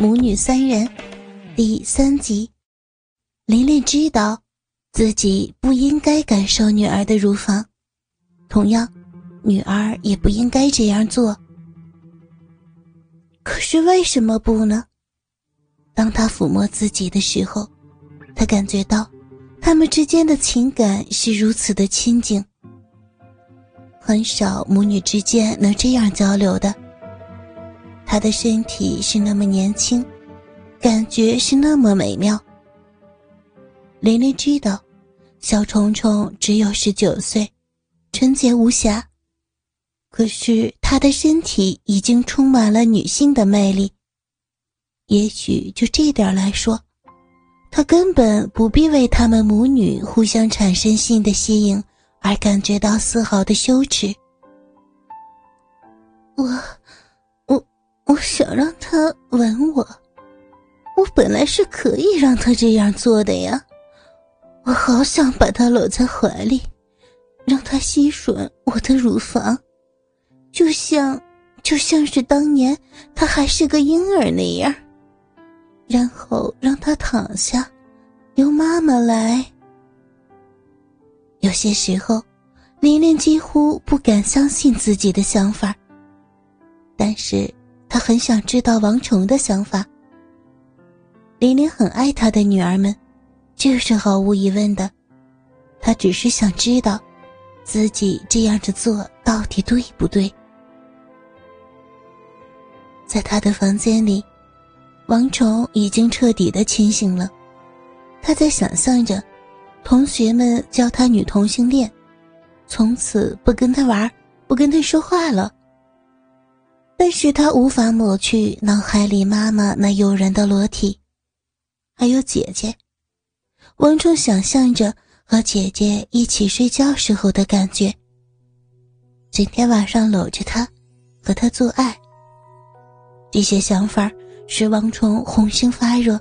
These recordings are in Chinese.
母女三人，第三集。琳琳知道自己不应该感受女儿的乳房，同样，女儿也不应该这样做。可是为什么不呢？当他抚摸自己的时候，他感觉到他们之间的情感是如此的亲近，很少母女之间能这样交流的。他的身体是那么年轻，感觉是那么美妙。琳琳知道，小虫虫只有十九岁，纯洁无瑕，可是她的身体已经充满了女性的魅力。也许就这点来说，她根本不必为他们母女互相产生性的吸引而感觉到丝毫的羞耻。我。我想让他吻我，我本来是可以让他这样做的呀。我好想把他搂在怀里，让他吸吮我的乳房，就像就像是当年他还是个婴儿那样。然后让他躺下，由妈妈来。有些时候，琳琳几乎不敢相信自己的想法，但是。他很想知道王虫的想法。琳琳很爱她的女儿们，这是毫无疑问的。他只是想知道，自己这样子做到底对不对。在他的房间里，王虫已经彻底的清醒了。他在想象着，同学们叫他女同性恋，从此不跟他玩，不跟他说话了。但是他无法抹去脑海里妈妈那诱人的裸体，还有姐姐。王冲想象着和姐姐一起睡觉时候的感觉，整天晚上搂着她，和她做爱。这些想法使王冲红心发热。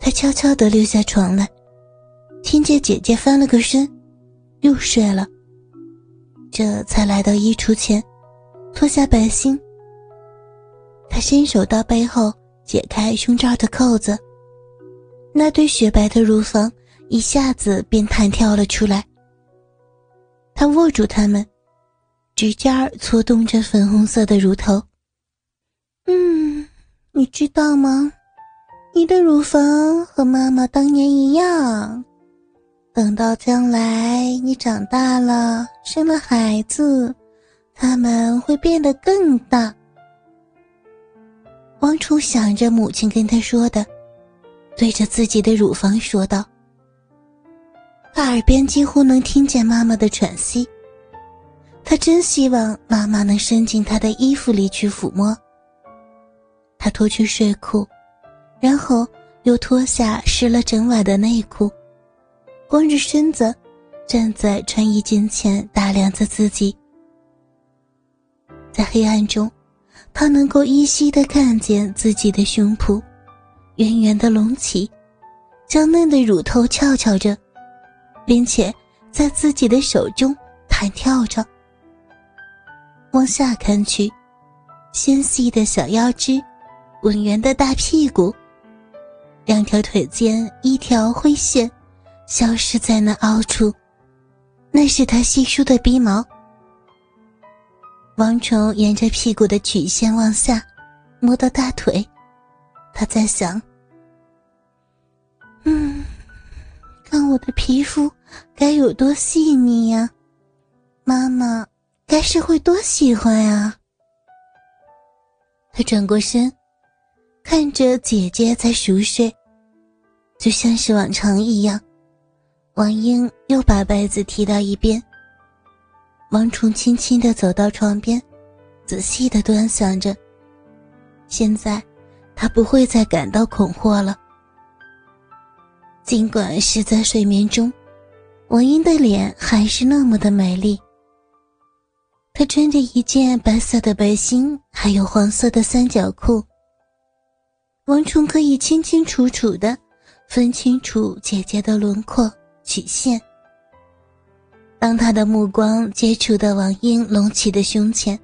他悄悄地溜下床来，听见姐姐翻了个身，又睡了。这才来到衣橱前。脱下背心，他伸手到背后解开胸罩的扣子，那对雪白的乳房一下子便弹跳了出来。他握住它们，指尖儿搓动着粉红色的乳头。嗯，你知道吗？你的乳房和妈妈当年一样。等到将来你长大了，生了孩子。他们会变得更大。王楚想着母亲跟他说的，对着自己的乳房说道。他耳边几乎能听见妈妈的喘息。他真希望妈妈能伸进他的衣服里去抚摸。他脱去睡裤，然后又脱下湿了整晚的内裤，光着身子站在穿衣镜前打量着自己。在黑暗中，他能够依稀的看见自己的胸脯，圆圆的隆起，娇嫩的乳头翘翘着，并且在自己的手中弹跳着。往下看去，纤细的小腰肢，稳圆的大屁股，两条腿间一条灰线，消失在那凹处，那是他稀疏的鼻毛。王虫沿着屁股的曲线往下，摸到大腿，他在想：“嗯，看我的皮肤该有多细腻呀，妈妈该是会多喜欢呀。”他转过身，看着姐姐在熟睡，就像是往常一样。王英又把被子提到一边。王冲轻轻地走到床边，仔细地端详着。现在，他不会再感到恐惑了。尽管是在睡眠中，王英的脸还是那么的美丽。她穿着一件白色的背心，还有黄色的三角裤。王冲可以清清楚楚地分清楚姐姐的轮廓曲线。当他的目光接触到王英隆起的胸前，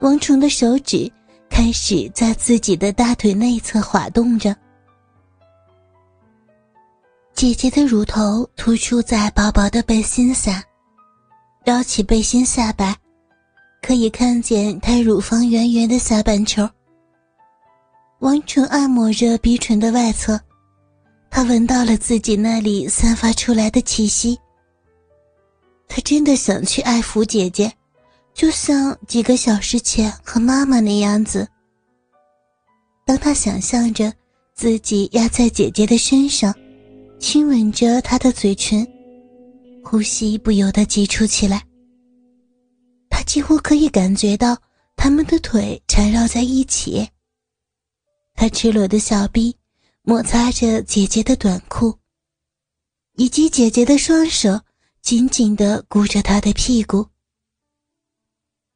王虫的手指开始在自己的大腿内侧滑动着。姐姐的乳头突出在薄薄的背心下，撩起背心下摆，可以看见她乳房圆圆的下半球。王纯按摩着鼻唇的外侧，他闻到了自己那里散发出来的气息。他真的想去爱抚姐姐，就像几个小时前和妈妈那样子。当他想象着自己压在姐姐的身上，亲吻着她的嘴唇，呼吸不由得急促起来。他几乎可以感觉到他们的腿缠绕在一起。他赤裸的小臂摩擦着姐姐的短裤，以及姐姐的双手紧紧地箍着他的屁股。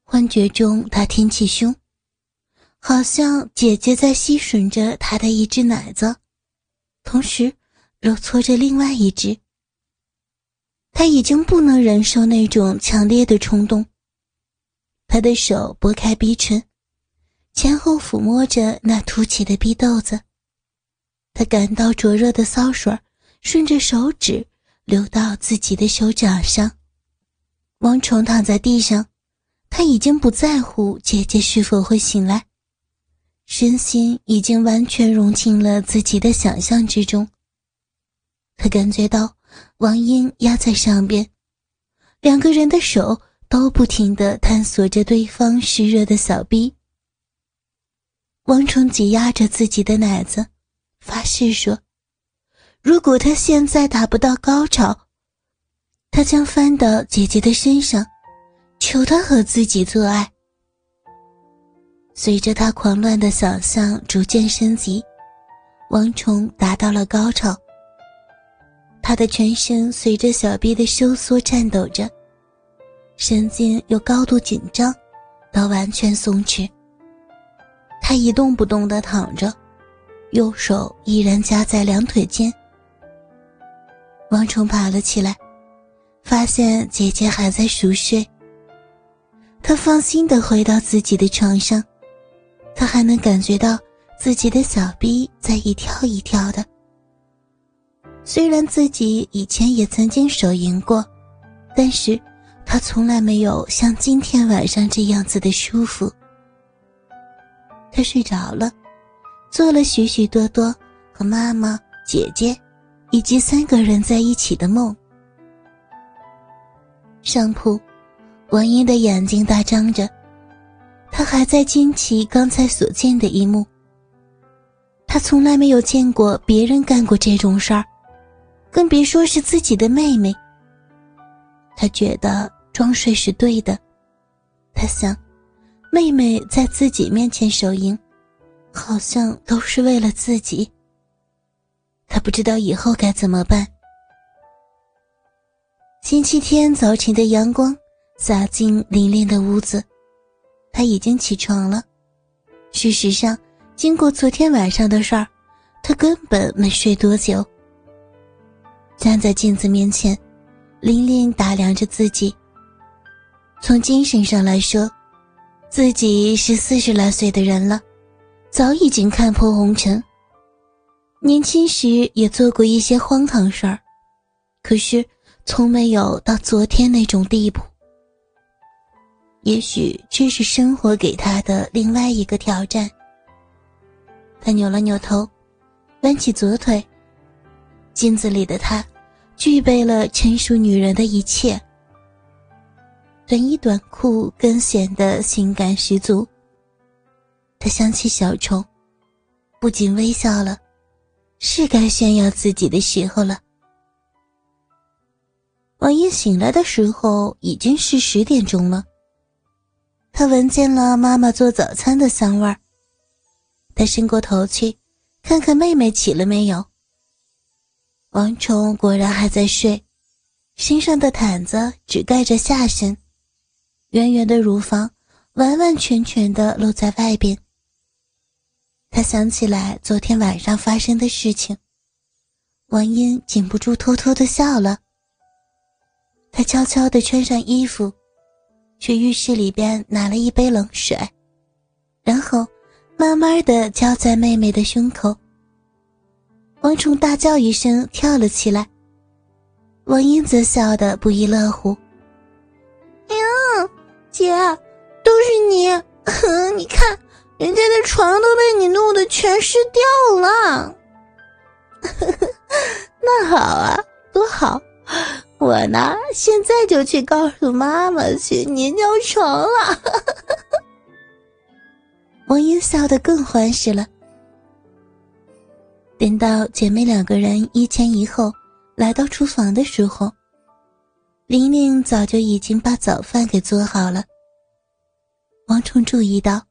幻觉中，他挺起胸，好像姐姐在吸吮着他的一只奶子，同时揉搓着另外一只。他已经不能忍受那种强烈的冲动，他的手拨开鼻唇。前后抚摸着那凸起的逼豆子，他感到灼热的骚水顺着手指流到自己的手掌上。王虫躺在地上，他已经不在乎姐姐是否会醒来，身心已经完全融进了自己的想象之中。他感觉到王英压在上边，两个人的手都不停地探索着对方湿热的小臂。王虫挤压着自己的奶子，发誓说：“如果他现在达不到高潮，他将翻到姐姐的身上，求她和自己做爱。”随着他狂乱的想象逐渐升级，王虫达到了高潮。他的全身随着小臂的收缩颤抖着，神经由高度紧张到完全松弛。他一动不动地躺着，右手依然夹在两腿间。王虫爬了起来，发现姐姐还在熟睡。他放心地回到自己的床上，他还能感觉到自己的小臂在一跳一跳的。虽然自己以前也曾经手淫过，但是他从来没有像今天晚上这样子的舒服。他睡着了，做了许许多多和妈妈、姐姐以及三个人在一起的梦。上铺，王英的眼睛大张着，他还在惊奇刚才所见的一幕。他从来没有见过别人干过这种事儿，更别说是自己的妹妹。他觉得装睡是对的，他想。妹妹在自己面前手淫，好像都是为了自己。他不知道以后该怎么办。星期天早晨的阳光洒进琳琳的屋子，她已经起床了。事实上，经过昨天晚上的事儿，她根本没睡多久。站在镜子面前，琳琳打量着自己。从精神上来说，自己是四十来岁的人了，早已经看破红尘。年轻时也做过一些荒唐事儿，可是从没有到昨天那种地步。也许这是生活给他的另外一个挑战。他扭了扭头，弯起左腿，镜子里的他，具备了成熟女人的一切。短衣短裤更显得性感十足。他想起小虫，不禁微笑了，是该炫耀自己的时候了。王爷醒来的时候已经是十点钟了，他闻见了妈妈做早餐的香味儿。他伸过头去，看看妹妹起了没有。王虫果然还在睡，身上的毯子只盖着下身。圆圆的乳房完完全全的露在外边。他想起来昨天晚上发生的事情，王英禁不住偷偷的笑了。他悄悄的穿上衣服，去浴室里边拿了一杯冷水，然后慢慢的浇在妹妹的胸口。王虫大叫一声，跳了起来。王英则笑得不亦乐乎。哎呀，姐，都是你！你看，人家的床都被你弄得全湿掉了。那好啊，多好！我呢，现在就去告诉妈妈去你尿床了。王英笑得更欢实了。等到姐妹两个人一前一后来到厨房的时候，玲玲早就已经把早饭给做好了。王冲注意到，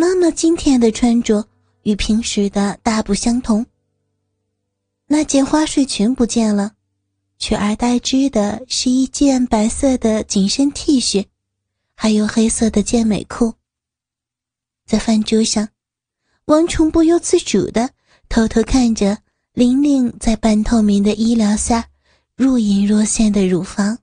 妈妈今天的穿着与平时的大不相同。那件花睡裙不见了，取而代之的是一件白色的紧身 T 恤，还有黑色的健美裤。在饭桌上，王冲不由自主的。偷偷看着玲玲在半透明的衣料下若隐若现的乳房。